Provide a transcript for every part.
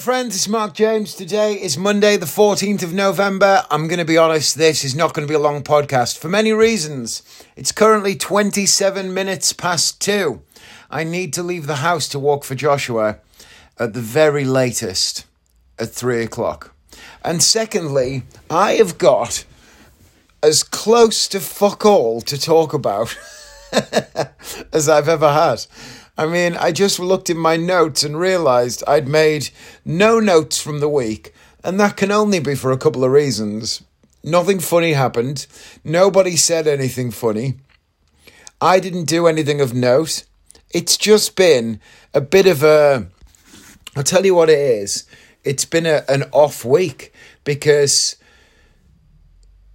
friends, it's Mark James. Today is Monday, the 14th of November. I'm going to be honest, this is not going to be a long podcast for many reasons. It's currently 27 minutes past two. I need to leave the house to walk for Joshua at the very latest at three o'clock. And secondly, I have got as close to fuck all to talk about as I've ever had. I mean, I just looked in my notes and realised I'd made no notes from the week, and that can only be for a couple of reasons. Nothing funny happened, nobody said anything funny, I didn't do anything of note. It's just been a bit of a. I'll tell you what it is. It's been a, an off week because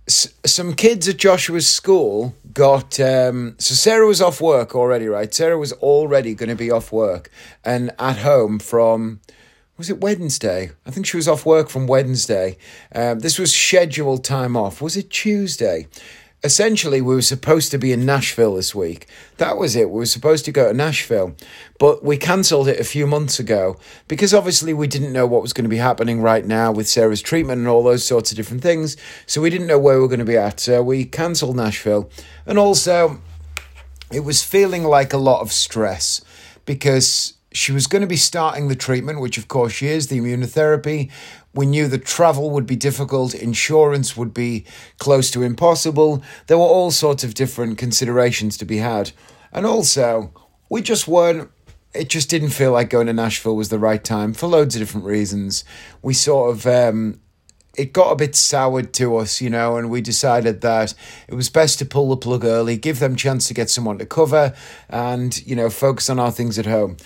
some kids at Joshua's school got um, so Sarah was off work already, right? Sarah was already going to be off work and at home from was it Wednesday? I think she was off work from Wednesday. Um, this was scheduled time off. Was it Tuesday? Essentially we were supposed to be in Nashville this week. That was it. We were supposed to go to Nashville, but we cancelled it a few months ago because obviously we didn't know what was going to be happening right now with Sarah's treatment and all those sorts of different things. So we didn't know where we were going to be at. So we cancelled Nashville. And also it was feeling like a lot of stress because she was going to be starting the treatment, which of course she is, the immunotherapy. We knew that travel would be difficult, insurance would be close to impossible. There were all sorts of different considerations to be had. And also, we just weren't, it just didn't feel like going to Nashville was the right time for loads of different reasons. We sort of, um, it got a bit soured to us, you know, and we decided that it was best to pull the plug early, give them chance to get someone to cover, and, you know, focus on our things at home.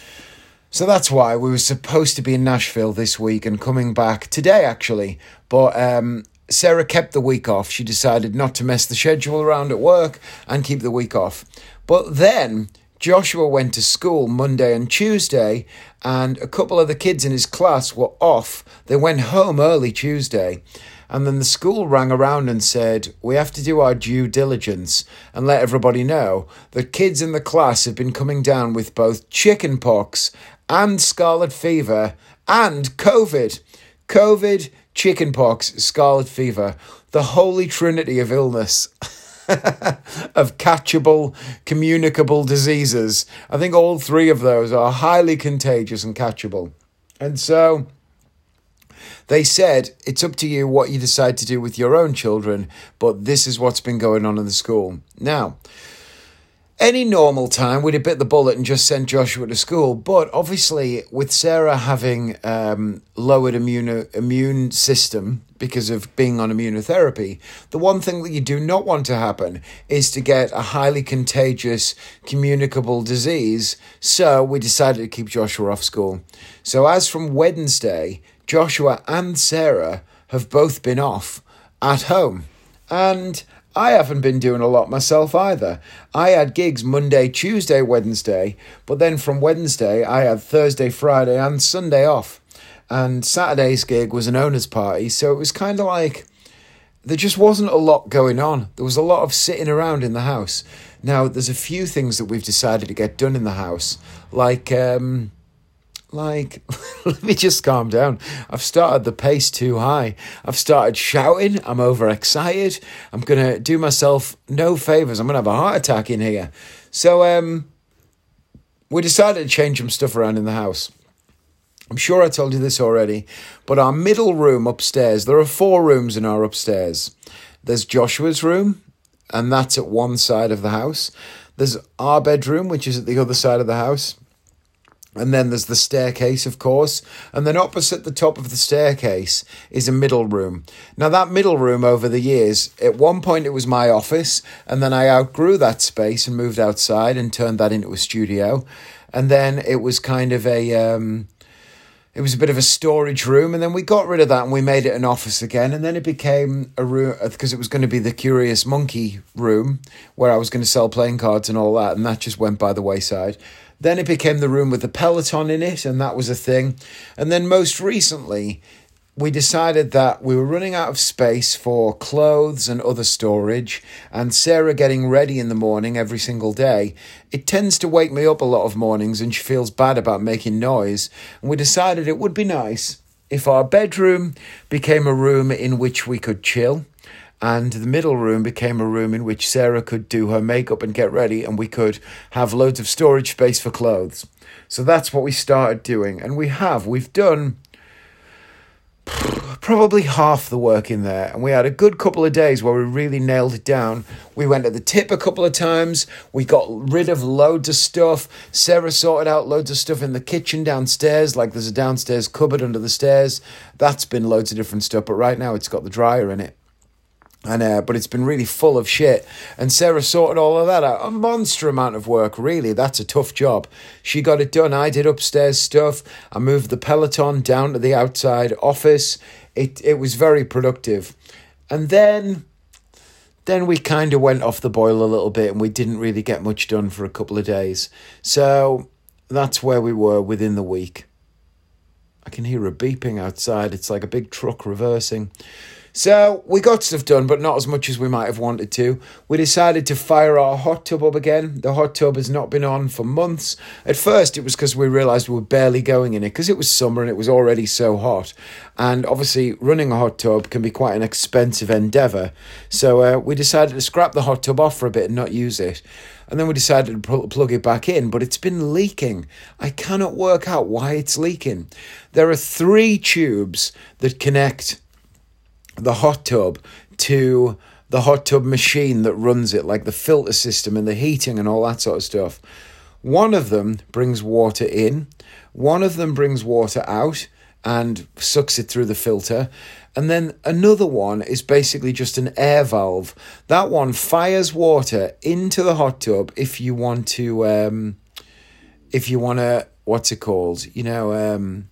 So that's why we were supposed to be in Nashville this week and coming back today, actually. But um, Sarah kept the week off. She decided not to mess the schedule around at work and keep the week off. But then Joshua went to school Monday and Tuesday, and a couple of the kids in his class were off. They went home early Tuesday. And then the school rang around and said, We have to do our due diligence and let everybody know that kids in the class have been coming down with both chickenpox and scarlet fever and COVID. COVID, chickenpox, scarlet fever, the holy trinity of illness. of catchable, communicable diseases. I think all three of those are highly contagious and catchable. And so they said it's up to you what you decide to do with your own children, but this is what's been going on in the school. Now, any normal time, we'd have bit the bullet and just sent Joshua to school. But obviously, with Sarah having um, lowered immune immune system because of being on immunotherapy, the one thing that you do not want to happen is to get a highly contagious, communicable disease. So we decided to keep Joshua off school. So as from Wednesday, Joshua and Sarah have both been off at home, and I haven't been doing a lot myself either. I had gigs Monday, Tuesday, Wednesday, but then from Wednesday I had Thursday, Friday, and Sunday off. And Saturday's gig was an owner's party, so it was kind of like there just wasn't a lot going on. There was a lot of sitting around in the house. Now, there's a few things that we've decided to get done in the house, like um, like, let me just calm down. I've started the pace too high. I've started shouting. I'm overexcited. I'm going to do myself no favors. I'm going to have a heart attack in here. So, um, we decided to change some stuff around in the house. I'm sure I told you this already, but our middle room upstairs, there are four rooms in our upstairs. There's Joshua's room, and that's at one side of the house. There's our bedroom, which is at the other side of the house. And then there's the staircase, of course. And then opposite the top of the staircase is a middle room. Now, that middle room over the years, at one point it was my office. And then I outgrew that space and moved outside and turned that into a studio. And then it was kind of a. Um, it was a bit of a storage room, and then we got rid of that and we made it an office again. And then it became a room because it was going to be the Curious Monkey room where I was going to sell playing cards and all that, and that just went by the wayside. Then it became the room with the Peloton in it, and that was a thing. And then most recently, we decided that we were running out of space for clothes and other storage, and Sarah getting ready in the morning every single day. It tends to wake me up a lot of mornings, and she feels bad about making noise. And we decided it would be nice if our bedroom became a room in which we could chill, and the middle room became a room in which Sarah could do her makeup and get ready, and we could have loads of storage space for clothes. So that's what we started doing, and we have. We've done probably half the work in there. And we had a good couple of days where we really nailed it down. We went to the tip a couple of times. We got rid of loads of stuff. Sarah sorted out loads of stuff in the kitchen downstairs, like there's a downstairs cupboard under the stairs. That's been loads of different stuff, but right now it's got the dryer in it and uh, but it's been really full of shit. And Sarah sorted all of that out. A monster amount of work, really. That's a tough job. She got it done. I did upstairs stuff. I moved the Peloton down to the outside office. It it was very productive. And then then we kind of went off the boil a little bit and we didn't really get much done for a couple of days. So that's where we were within the week. I can hear a beeping outside. It's like a big truck reversing. So we got stuff done, but not as much as we might have wanted to. We decided to fire our hot tub up again. The hot tub has not been on for months. At first, it was because we realised we were barely going in it because it was summer and it was already so hot. And obviously, running a hot tub can be quite an expensive endeavour. So uh, we decided to scrap the hot tub off for a bit and not use it. And then we decided to pl- plug it back in, but it's been leaking. I cannot work out why it's leaking. There are three tubes that connect the hot tub to the hot tub machine that runs it, like the filter system and the heating and all that sort of stuff. One of them brings water in, one of them brings water out and sucks it through the filter. And then another one is basically just an air valve. That one fires water into the hot tub if you want to, um, if you want to, what's it called? You know, um,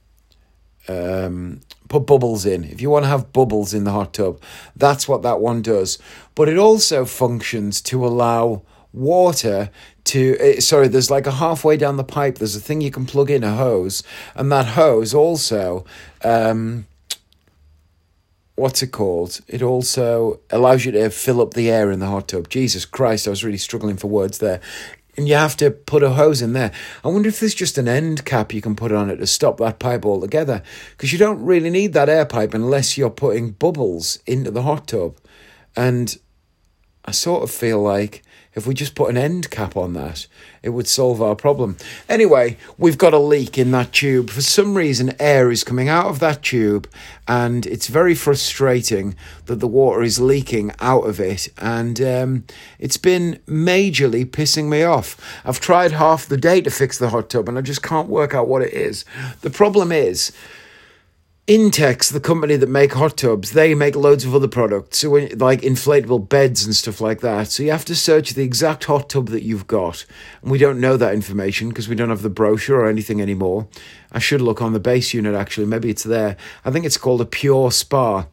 um, put bubbles in. If you want to have bubbles in the hot tub, that's what that one does. But it also functions to allow water to uh, sorry there's like a halfway down the pipe there's a thing you can plug in a hose and that hose also um what's it called it also allows you to fill up the air in the hot tub jesus christ i was really struggling for words there and you have to put a hose in there. I wonder if there's just an end cap you can put on it to stop that pipe altogether, because you don't really need that air pipe unless you're putting bubbles into the hot tub. And I sort of feel like if we just put an end cap on that, it would solve our problem. Anyway, we've got a leak in that tube. For some reason, air is coming out of that tube, and it's very frustrating that the water is leaking out of it. And um, it's been majorly pissing me off. I've tried half the day to fix the hot tub, and I just can't work out what it is. The problem is, Intex, the company that make hot tubs, they make loads of other products, so when, like inflatable beds and stuff like that. So you have to search the exact hot tub that you've got, and we don't know that information because we don't have the brochure or anything anymore. I should look on the base unit actually. Maybe it's there. I think it's called a Pure Spa.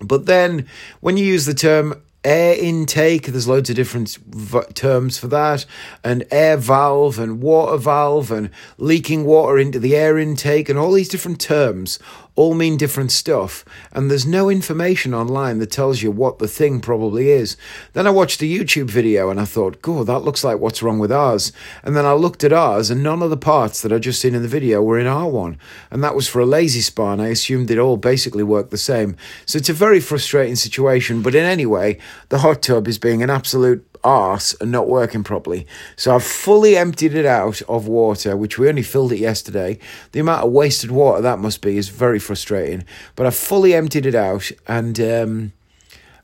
But then, when you use the term air intake. There's loads of different v- terms for that, and air valve and water valve and leaking water into the air intake, and all these different terms all mean different stuff, and there's no information online that tells you what the thing probably is. Then I watched a YouTube video and I thought, God, that looks like what's wrong with ours. And then I looked at ours, and none of the parts that I just seen in the video were in our one, and that was for a Lay-Z-Spa, and I assumed it all basically worked the same. So it's a very frustrating situation, but in any way, the hot tub is being an absolute arse and not working properly. So I've fully emptied it out of water, which we only filled it yesterday. The amount of wasted water that must be is very frustrating. But I've fully emptied it out and um,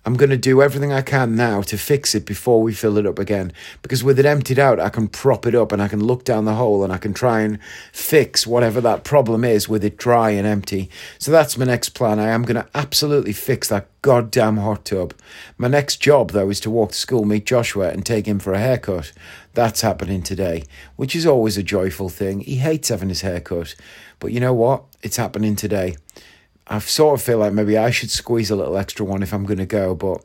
I'm going to do everything I can now to fix it before we fill it up again. Because with it emptied out, I can prop it up and I can look down the hole and I can try and fix whatever that problem is with it dry and empty. So that's my next plan. I am going to absolutely fix that goddamn hot tub. My next job, though, is to walk to school, meet Joshua, and take him for a haircut. That's happening today, which is always a joyful thing. He hates having his hair cut. But you know what? It's happening today. I sort of feel like maybe I should squeeze a little extra one if I'm going to go, but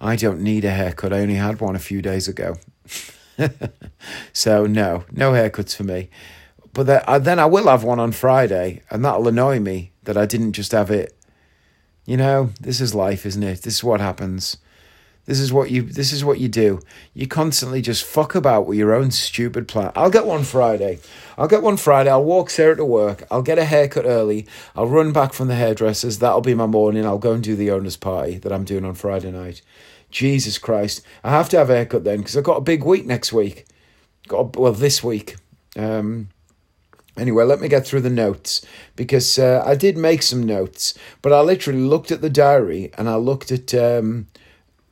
I don't need a haircut. I only had one a few days ago. so, no, no haircuts for me. But uh, then I will have one on Friday, and that'll annoy me that I didn't just have it. You know, this is life, isn't it? This is what happens. This is what you this is what you do. You constantly just fuck about with your own stupid plan. I'll get one Friday. I'll get one Friday. I'll walk Sarah to work. I'll get a haircut early. I'll run back from the hairdressers. That'll be my morning. I'll go and do the owners party that I'm doing on Friday night. Jesus Christ. I have to have a haircut then because I've got a big week next week. Got a, well this week. Um Anyway, let me get through the notes because uh, I did make some notes, but I literally looked at the diary and I looked at um,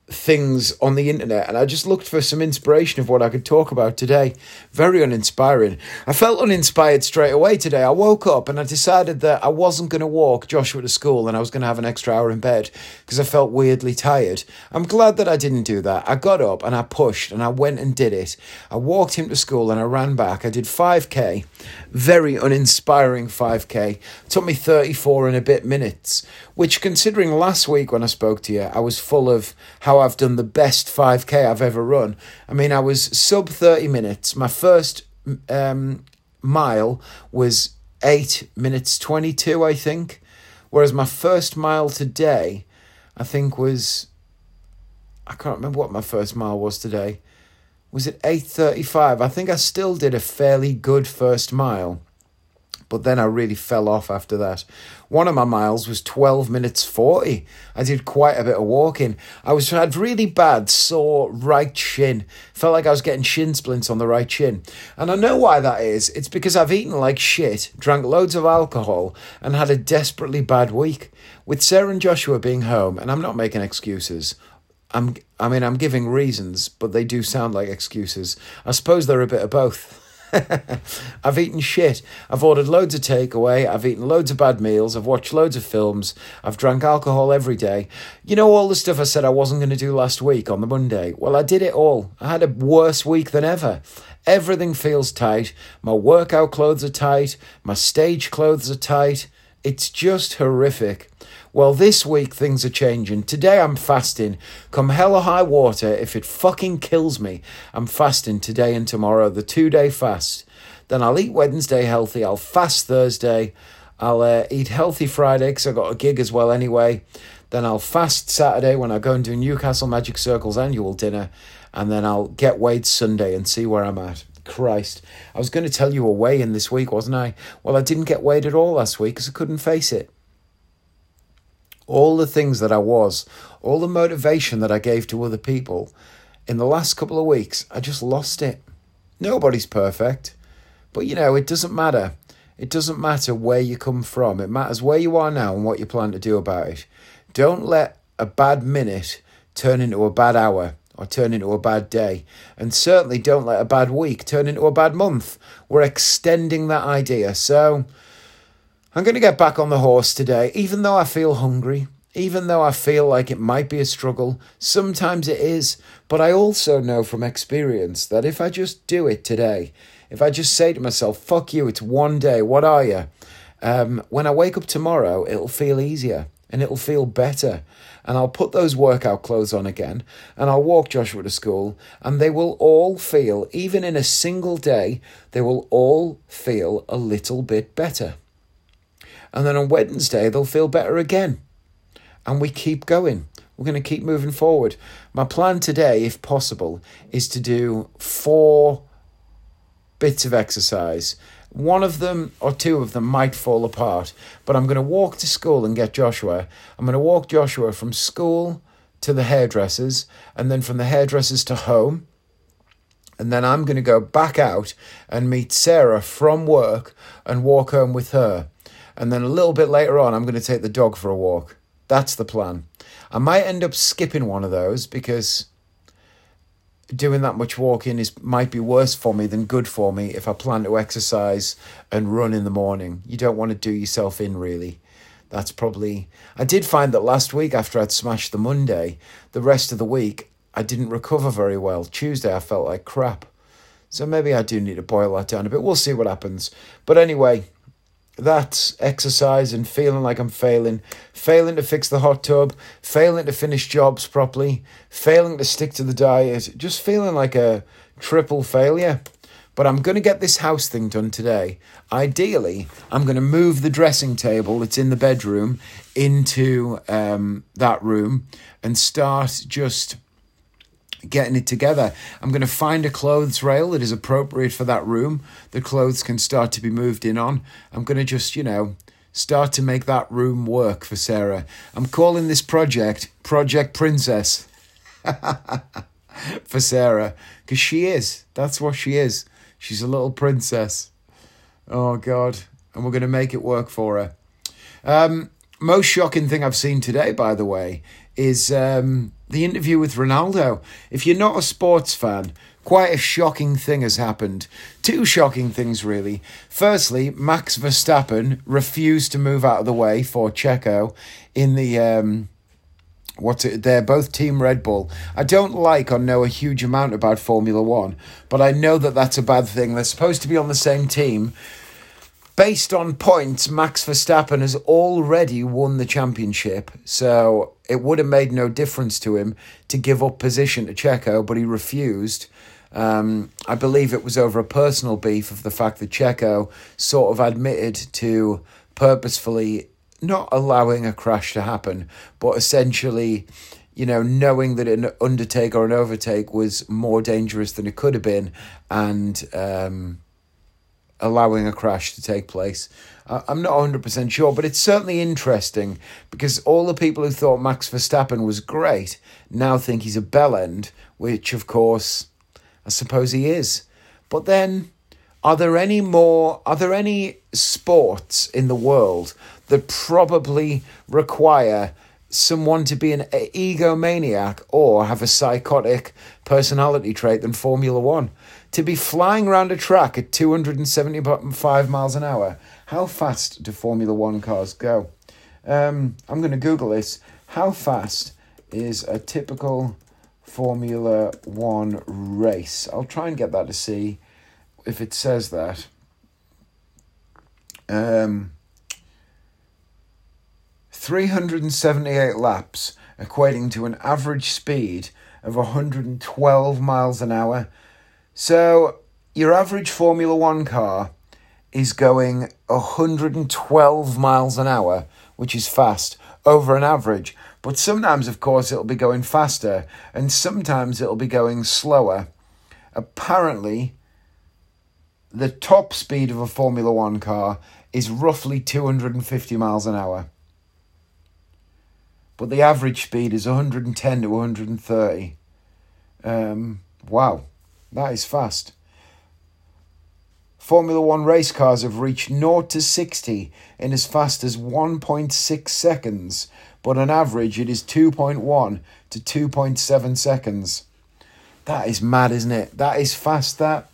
things on the internet and I just looked for some inspiration of what I could talk about today. Very uninspiring. I felt uninspired straight away today. I woke up and I decided that I wasn't going to walk Joshua to school and I was going to have an extra hour in bed because I felt weirdly tired. I'm glad that I didn't do that. I got up and I pushed and I went and did it. I walked him to school and I ran back. I did 5k. Very uninspiring 5k. It took me 34 and a bit minutes, which considering last week when I spoke to you, I was full of how I've done the best 5k I've ever run. I mean, I was sub 30 minutes. My first um, mile was 8 minutes 22, I think. Whereas my first mile today, I think was I can't remember what my first mile was today. Was it 8:35? I think I still did a fairly good first mile but then I really fell off after that. One of my miles was 12 minutes 40. I did quite a bit of walking. I was had really bad sore right shin. Felt like I was getting shin splints on the right shin. And I know why that is. It's because I've eaten like shit, drank loads of alcohol, and had a desperately bad week. With Sarah and Joshua being home, and I'm not making excuses. I'm I mean I'm giving reasons, but they do sound like excuses. I suppose they're a bit of both. I've eaten shit. I've ordered loads of takeaway. I've eaten loads of bad meals. I've watched loads of films. I've drank alcohol every day. You know, all the stuff I said I wasn't going to do last week on the Monday? Well, I did it all. I had a worse week than ever. Everything feels tight. My workout clothes are tight. My stage clothes are tight. It's just horrific. Well, this week things are changing. Today I'm fasting. Come hell or high water, if it fucking kills me, I'm fasting today and tomorrow, the two day fast. Then I'll eat Wednesday healthy. I'll fast Thursday. I'll uh, eat healthy Friday because I've got a gig as well anyway. Then I'll fast Saturday when I go and do Newcastle Magic Circle's annual dinner. And then I'll get weighed Sunday and see where I'm at. Christ. I was going to tell you a weigh in this week, wasn't I? Well, I didn't get weighed at all last week because I couldn't face it all the things that I was, all the motivation that I gave to other people, in the last couple of weeks, I just lost it. Nobody's perfect, but you know, it doesn't matter. It doesn't matter where you come from, it matters where you are now and what you plan to do about it. Don't let a bad minute turn into a bad hour or turn into a bad day. And certainly don't let a bad week turn into a bad month. We're extending that idea. So, I'm going to get back on the horse today, even though I feel hungry, even though I feel like it might be a struggle. Sometimes it is, but I also know from experience that if I just do it today, if I just say to myself, fuck you, it's one day, what are you? Um, when I wake up tomorrow, it'll feel easier and it'll feel better. And I'll put those workout clothes on again and I'll walk Joshua to school and they will all feel, even in a single day, they will all feel a little bit better. And then on Wednesday, they'll feel better again. And we keep going. We're going to keep moving forward. My plan today, if possible, is to do four bits of exercise. One of them or two of them might fall apart, but I'm going to walk to school and get Joshua. I'm going to walk Joshua from school to the hairdressers and then from the hairdressers to home. And then I'm going to go back out and meet Sarah from work and walk home with her. And then a little bit later on, I'm going to take the dog for a walk. That's the plan. I might end up skipping one of those because doing that much walking is might be worse for me than good for me if I plan to exercise and run in the morning. You don't want to do yourself in really. That's probably I did find that last week after I'd smashed the Monday, the rest of the week I didn't recover very well. Tuesday I felt like crap. So maybe I do need to boil that down a bit. We'll see what happens. But anyway, that exercise and feeling like I'm failing, failing to fix the hot tub, failing to finish jobs properly, failing to stick to the diet, just feeling like a triple failure. But I'm going to get this house thing done today. Ideally, I'm going to move the dressing table that's in the bedroom into um, that room and start just getting it together. I'm going to find a clothes rail that is appropriate for that room. The clothes can start to be moved in on. I'm going to just, you know, start to make that room work for Sarah. I'm calling this project Project Princess for Sarah because she is. That's what she is. She's a little princess. Oh, God. And we're going to make it work for her. Um, most shocking thing I've seen today, by the way, is um, the interview with Ronaldo. If you're not a sports fan, quite a shocking thing has happened. Two shocking things, really. Firstly, Max Verstappen refused to move out of the way for Checo in the. Um, what's it? They're both Team Red Bull. I don't like or know a huge amount about Formula One, but I know that that's a bad thing. They're supposed to be on the same team based on points, Max Verstappen has already won the championship, so it would have made no difference to him to give up position to Checo, but he refused. Um, I believe it was over a personal beef of the fact that Checo sort of admitted to purposefully not allowing a crash to happen, but essentially, you know, knowing that an undertake or an overtake was more dangerous than it could have been, and um, allowing a crash to take place. I'm not 100% sure, but it's certainly interesting because all the people who thought Max Verstappen was great now think he's a bell end, which of course I suppose he is. But then are there any more are there any sports in the world that probably require someone to be an egomaniac or have a psychotic personality trait than Formula One. To be flying around a track at 275 miles an hour, how fast do Formula One cars go? Um, I'm going to Google this. How fast is a typical Formula One race? I'll try and get that to see if it says that. Um, 378 laps, equating to an average speed of 112 miles an hour. So, your average Formula One car is going 112 miles an hour, which is fast, over an average. But sometimes, of course, it'll be going faster, and sometimes it'll be going slower. Apparently, the top speed of a Formula One car is roughly 250 miles an hour but the average speed is 110 to 130. Um, wow, that is fast. Formula One race cars have reached 0 to 60 in as fast as 1.6 seconds, but on average it is 2.1 to 2.7 seconds. That is mad, isn't it? That is fast, that.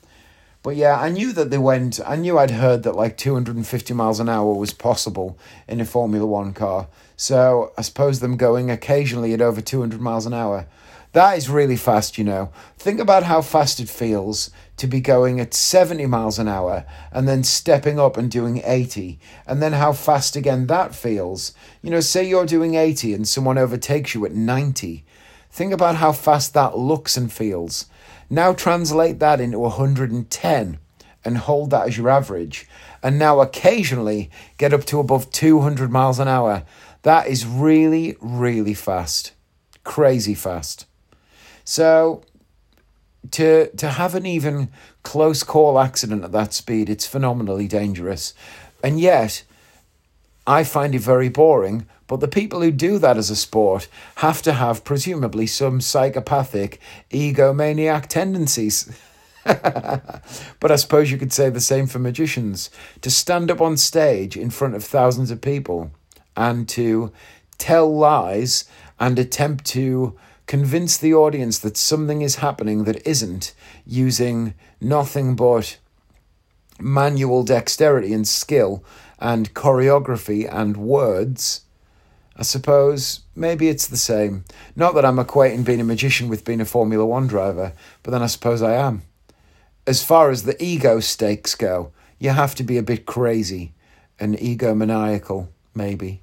But yeah, I knew that they went, I knew I'd heard that like 250 miles an hour was possible in a Formula One car. So I suppose them going occasionally at over 200 miles an hour. That is really fast, you know. Think about how fast it feels to be going at 70 miles an hour and then stepping up and doing 80, and then how fast again that feels. You know, say you're doing 80 and someone overtakes you at 90. Think about how fast that looks and feels. Now translate that into 110 and hold that as your average. And now occasionally get up to above 200 miles an hour. That is really, really fast. Crazy fast. So to to have an even close call accident at that speed, it's phenomenally dangerous. And yet, I find it very boring but the people who do that as a sport have to have, presumably, some psychopathic, egomaniac tendencies. but I suppose you could say the same for magicians. To stand up on stage in front of thousands of people and to tell lies and attempt to convince the audience that something is happening that isn't using nothing but manual dexterity and skill and choreography and words I suppose maybe it's the same. Not that I'm equating being a magician with being a Formula One driver, but then I suppose I am. As far as the ego stakes go, you have to be a bit crazy and egomaniacal, maybe.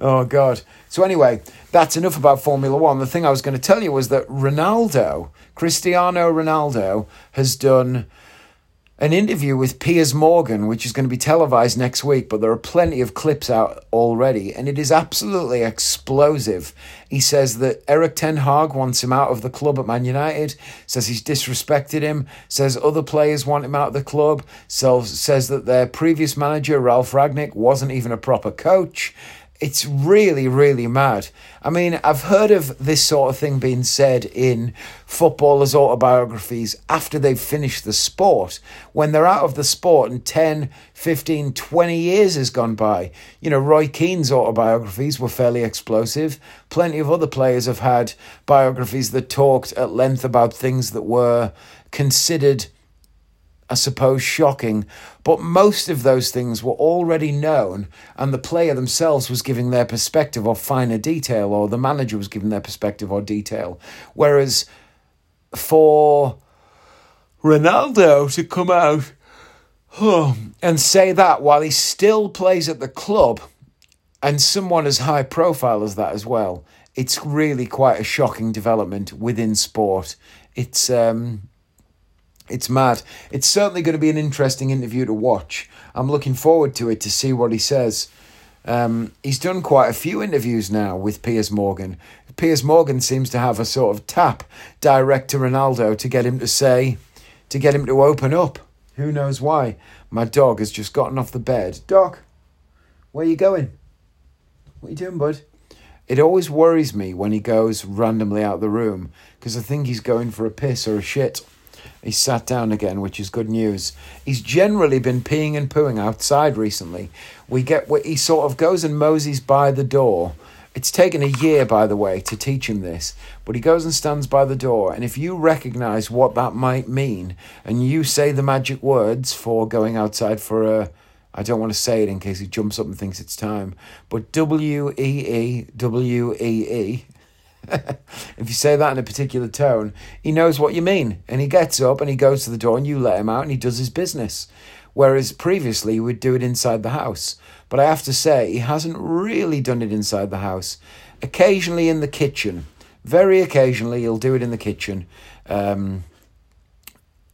oh, God. So, anyway, that's enough about Formula One. The thing I was going to tell you was that Ronaldo, Cristiano Ronaldo, has done an interview with Piers Morgan, which is going to be televised next week, but there are plenty of clips out already, and it is absolutely explosive. He says that Erik Ten Hag wants him out of the club at Man United, says he's disrespected him, says other players want him out of the club, says that their previous manager, Ralf Rangnick, wasn't even a proper coach, it's really, really mad. I mean, I've heard of this sort of thing being said in footballers' autobiographies after they've finished the sport, when they're out of the sport and 10, 15, 20 years has gone by. You know, Roy Keane's autobiographies were fairly explosive. Plenty of other players have had biographies that talked at length about things that were considered I suppose, shocking, but most of those things were already known, and the player themselves was giving their perspective or finer detail, or the manager was giving their perspective or detail. Whereas for Ronaldo to come out and say that while he still plays at the club, and someone as high profile as that as well, it's really quite a shocking development within sport. It's um, it's mad. It's certainly going to be an interesting interview to watch. I'm looking forward to it to see what he says. Um, he's done quite a few interviews now with Piers Morgan. Piers Morgan seems to have a sort of tap direct to Ronaldo to get him to say, to get him to open up. Who knows why? My dog has just gotten off the bed. Doc, where are you going? What are you doing, bud? It always worries me when he goes randomly out of the room because I think he's going for a piss or a shit. He's sat down again, which is good news. He's generally been peeing and pooing outside recently. We get he sort of goes and moseys by the door. It's taken a year, by the way, to teach him this, but he goes and stands by the door. And if you recognize what that might mean, and you say the magic words for going outside for a, I don't want to say it in case he jumps up and thinks it's time, but W E E W E E, if you say that in a particular tone, he knows what you mean. And he gets up and he goes to the door and you let him out and he does his business. Whereas previously he would do it inside the house. But I have to say, he hasn't really done it inside the house. Occasionally in the kitchen. Very occasionally he'll do it in the kitchen. Um,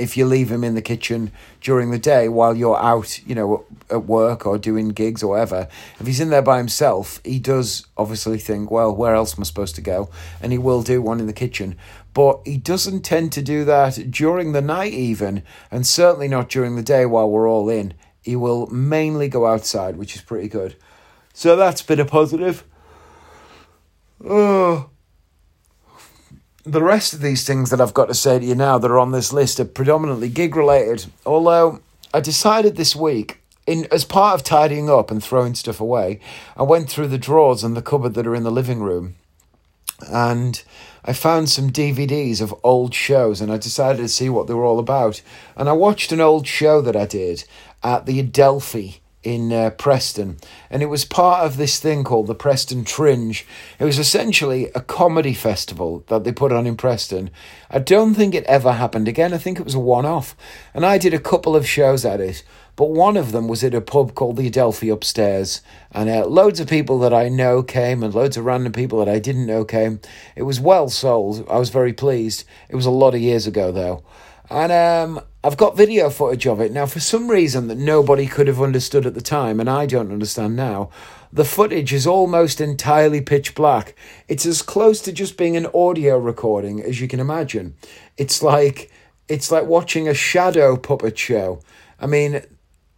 if you leave him in the kitchen during the day while you're out, you know, at work or doing gigs or whatever, if he's in there by himself, he does obviously think, well, where else am I supposed to go? And he will do one in the kitchen. But he doesn't tend to do that during the night, even, and certainly not during the day while we're all in. He will mainly go outside, which is pretty good. So that's been a positive. Oh the rest of these things that I've got to say to you now that are on this list are predominantly gig related. Although I decided this week, in as part of tidying up and throwing stuff away, I went through the drawers and the cupboard that are in the living room, and I found some DVDs of old shows, and I decided to see what they were all about. And I watched an old show that I did at the Adelphi in uh, Preston, and it was part of this thing called the Preston Fringe. It was essentially a comedy festival that they put on in Preston. I don't think it ever happened again. I think it was a one off, and I did a couple of shows at it. But one of them was at a pub called the Adelphi upstairs, and uh, loads of people that I know came, and loads of random people that I didn't know came. It was well sold. I was very pleased. It was a lot of years ago, though. And um, I've got video footage of it. Now, for some reason that nobody could have understood at the time, and I don't understand now, the footage is almost entirely pitch black. It's as close to just being an audio recording as you can imagine. It's like it's like watching a shadow puppet show. I mean,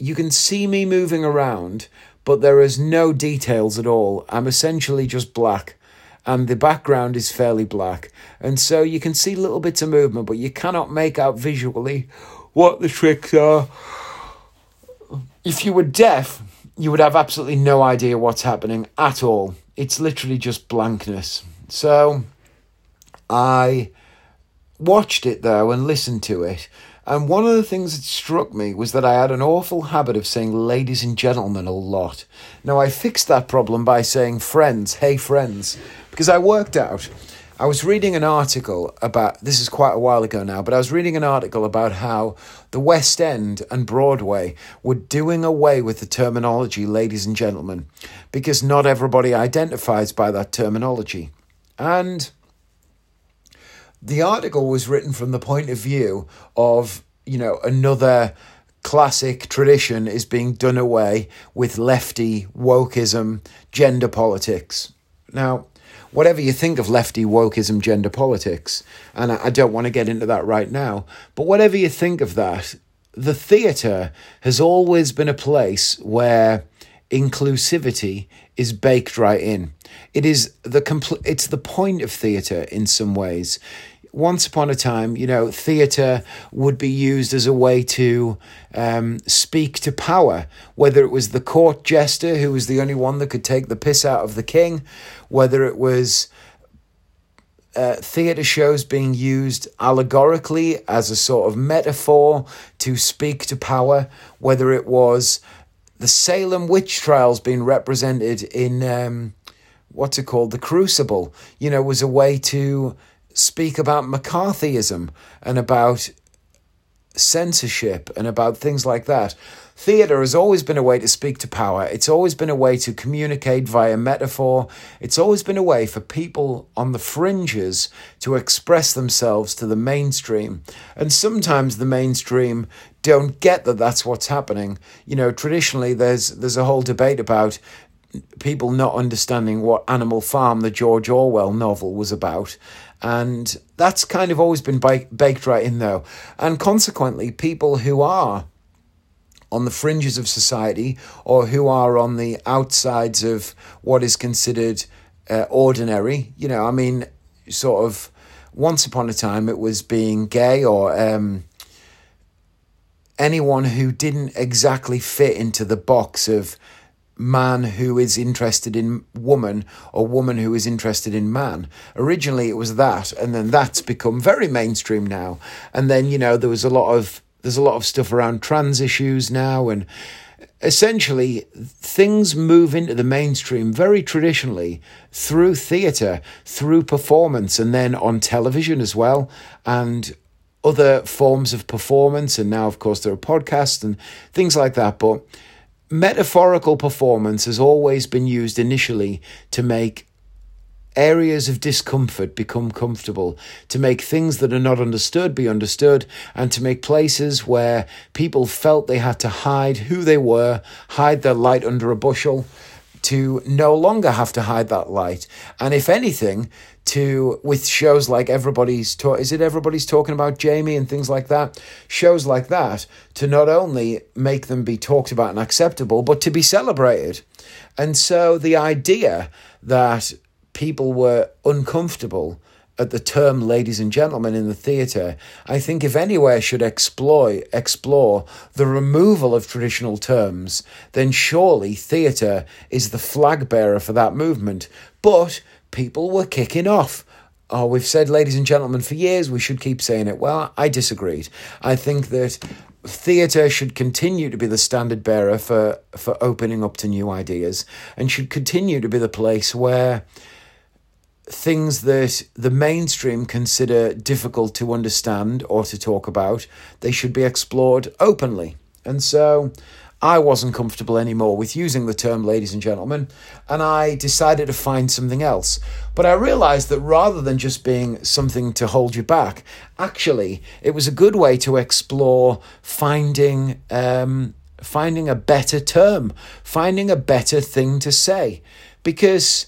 you can see me moving around, but there is no details at all. I'm essentially just black and the background is fairly black. And so you can see little bits of movement, but you cannot make out visually what the tricks are. If you were deaf, you would have absolutely no idea what's happening at all. It's literally just blankness. So I watched it though and listened to it. And one of the things that struck me was that I had an awful habit of saying ladies and gentlemen a lot. Now, I fixed that problem by saying friends, hey friends, because I worked out. I was reading an article about this is quite a while ago now, but I was reading an article about how the West End and Broadway were doing away with the terminology ladies and gentlemen because not everybody identifies by that terminology. And the article was written from the point of view of, you know, another classic tradition is being done away with lefty wokeism, gender politics. Now, whatever you think of lefty wokeism, gender politics, and I, I don't want to get into that right now, but whatever you think of that, the theatre has always been a place where inclusivity is baked right in. It is the compl- it's the point of theatre in some ways. Once upon a time, you know, theatre would be used as a way to um, speak to power, whether it was the court jester who was the only one that could take the piss out of the king, whether it was uh, theatre shows being used allegorically as a sort of metaphor to speak to power, whether it was the Salem witch trials being represented in um, what's it called, the Crucible, you know, was a way to speak about McCarthyism and about censorship and about things like that. Theatre has always been a way to speak to power. It's always been a way to communicate via metaphor. It's always been a way for people on the fringes to express themselves to the mainstream. And sometimes the mainstream don't get that that's what's happening. You know, traditionally there's there's a whole debate about people not understanding what Animal Farm, the George Orwell novel, was about. And that's kind of always been baked right in, though. And consequently, people who are on the fringes of society or who are on the outsides of what is considered uh, ordinary. You know, I mean, sort of once upon a time it was being gay or um, anyone who didn't exactly fit into the box of man who is interested in woman or woman who is interested in man. Originally it was that, and then that's become very mainstream now. And then, you know, there was a lot of there's a lot of stuff around trans issues now, and essentially things move into the mainstream very traditionally through theatre, through performance, and then on television as well, and other forms of performance. And now, of course, there are podcasts and things like that. But metaphorical performance has always been used initially to make areas of discomfort become comfortable, to make things that are not understood be understood, and to make places where people felt they had to hide who they were, hide their light under a bushel, to no longer have to hide that light. And if anything, to with shows like everybody's talk is it everybody's talking about Jamie and things like that shows like that to not only make them be talked about and acceptable but to be celebrated and so the idea that people were uncomfortable at the term ladies and gentlemen in the theatre, I think if anywhere should explore, explore the removal of traditional terms, then surely theatre is the flag bearer for that movement. But people were kicking off. Oh, we've said ladies and gentlemen for years, we should keep saying it. Well, I disagreed. I think that theatre should continue to be the standard bearer for, for opening up to new ideas and should continue to be the place where things that the mainstream consider difficult to understand or to talk about, they should be explored openly. And so I wasn't comfortable anymore with using the term ladies and gentlemen, and I decided to find something else. But I realized that rather than just being something to hold you back, actually, it was a good way to explore finding. Um, finding a better term, finding a better thing to say. Because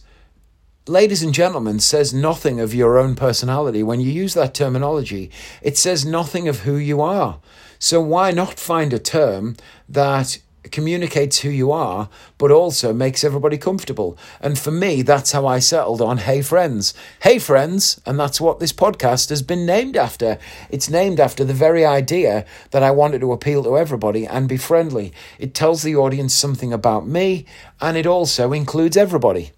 ladies and gentlemen says nothing of your own personality. When you use that terminology, it says nothing of who you are. So why not find a term that communicates who you are, but also makes everybody comfortable. And for me, that's how I settled on Hey Friends. Hey Friends, and that's what this podcast has been named after. It's named after the very idea that I wanted to appeal to everybody and be friendly. It tells the audience something about me, and it also includes everybody.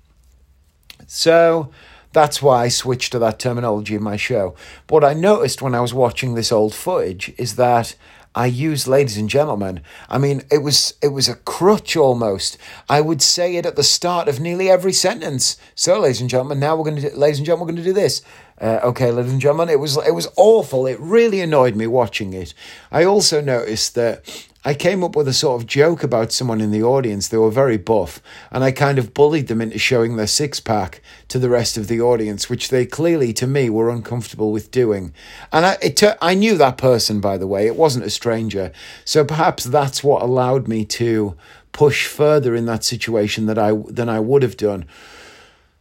So that's why I switched to that terminology in my show. What I noticed when I was watching this old footage is that I used ladies and gentlemen. I mean, it was it was a crutch almost. I would say it at the start of nearly every sentence. So, ladies and gentlemen, now we're going to, ladies and gentlemen, we're going to do this. Uh, okay, ladies and gentlemen, it was it was awful. It really annoyed me watching it. I also noticed that I came up with a sort of joke about someone in the audience. They were very buff, and I kind of bullied them into showing their six pack to the rest of the audience, which they clearly, to me, were uncomfortable with doing. And I, it, I knew that person, by the way. It wasn't a stranger. So perhaps that's what allowed me to push further in that situation that I than I would have done.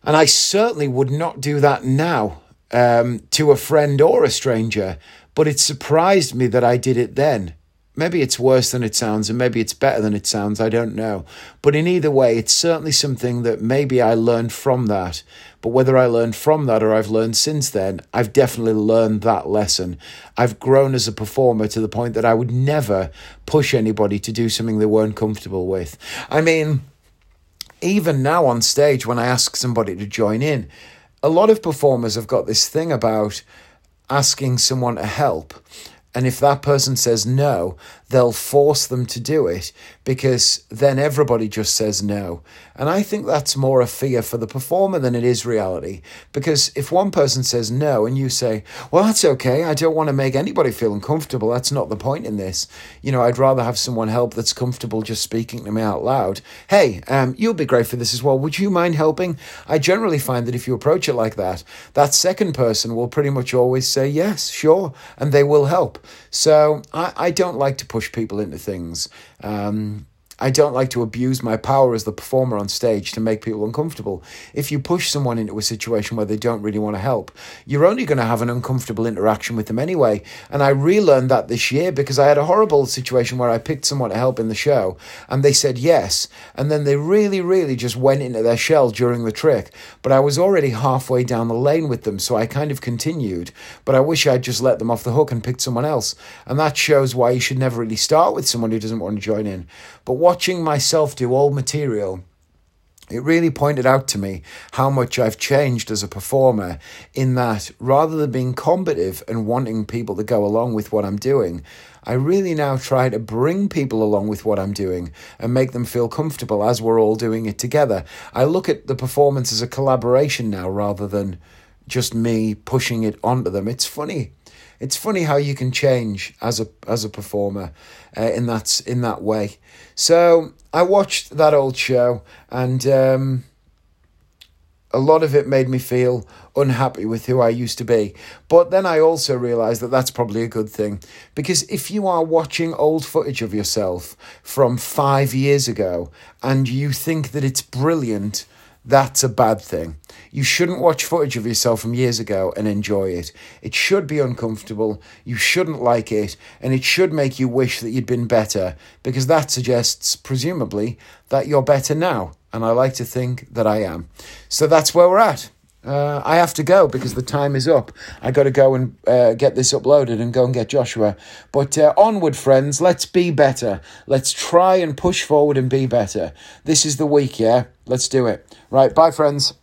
And I certainly would not do that now um, to a friend or a stranger. But it surprised me that I did it then Maybe it's worse than it sounds, and maybe it's better than it sounds. I don't know. But in either way, it's certainly something that maybe I learned from that. But whether I learned from that or I've learned since then, I've definitely learned that lesson. I've grown as a performer to the point that I would never push anybody to do something they weren't comfortable with. I mean, even now on stage, when I ask somebody to join in, a lot of performers have got this thing about asking someone to help and if that person says no, they'll force them to do it because then everybody just says no. And I think that's more a fear for the performer than it is reality. Because if one person says no and you say, well, that's okay, I don't want to make anybody feel uncomfortable, that's not the point in this. You know, I'd rather have someone help that's comfortable just speaking to me out loud. Hey, um, you'll be great for this as well. Would you mind helping? I generally find that if you approach it like that, that second person will pretty much always say yes, sure, and they will help. So I, I don't like to push people into things. Um, I don't like to abuse my power as the performer on stage to make people uncomfortable. If you push someone into a situation where they don't really want to help, you're only going to have an uncomfortable interaction with them anyway. And I relearned that this year because I had a horrible situation where I picked someone to help in the show and they said yes. And then they really, really just went into their shell during the trick. But I was already halfway down the lane with them, so I kind of continued. But I wish I'd just let them off the hook and picked someone else. And that shows why you should never really start with someone who doesn't want to join in. But watching myself do old material, it really pointed out to me how much I've changed as a performer in that rather than being combative and wanting people to go along with what I'm doing, I really now try to bring people along with what I'm doing and make them feel comfortable as we're all doing it together. I look at the performance as a collaboration now rather than just me pushing it onto them. It's funny it's funny how you can change as a as a performer uh, in that in that way. So I watched that old show, and um, a lot of it made me feel unhappy with who I used to be. But then I also realised that that's probably a good thing because if you are watching old footage of yourself from five years ago and you think that it's brilliant that's a bad thing. You shouldn't watch footage of yourself from years ago and enjoy it. It should be uncomfortable, you shouldn't like it, and it should make you wish that you'd been better, because that suggests, presumably, that you're better now. And I like to think that I am. So that's where we're at. Uh, I have to go because the time is up. I got to go and uh, get this uploaded and go and get Joshua. But uh, onward, friends. Let's be better. Let's try and push forward and be better. This is the week, yeah? Let's do it. Right. Bye, friends.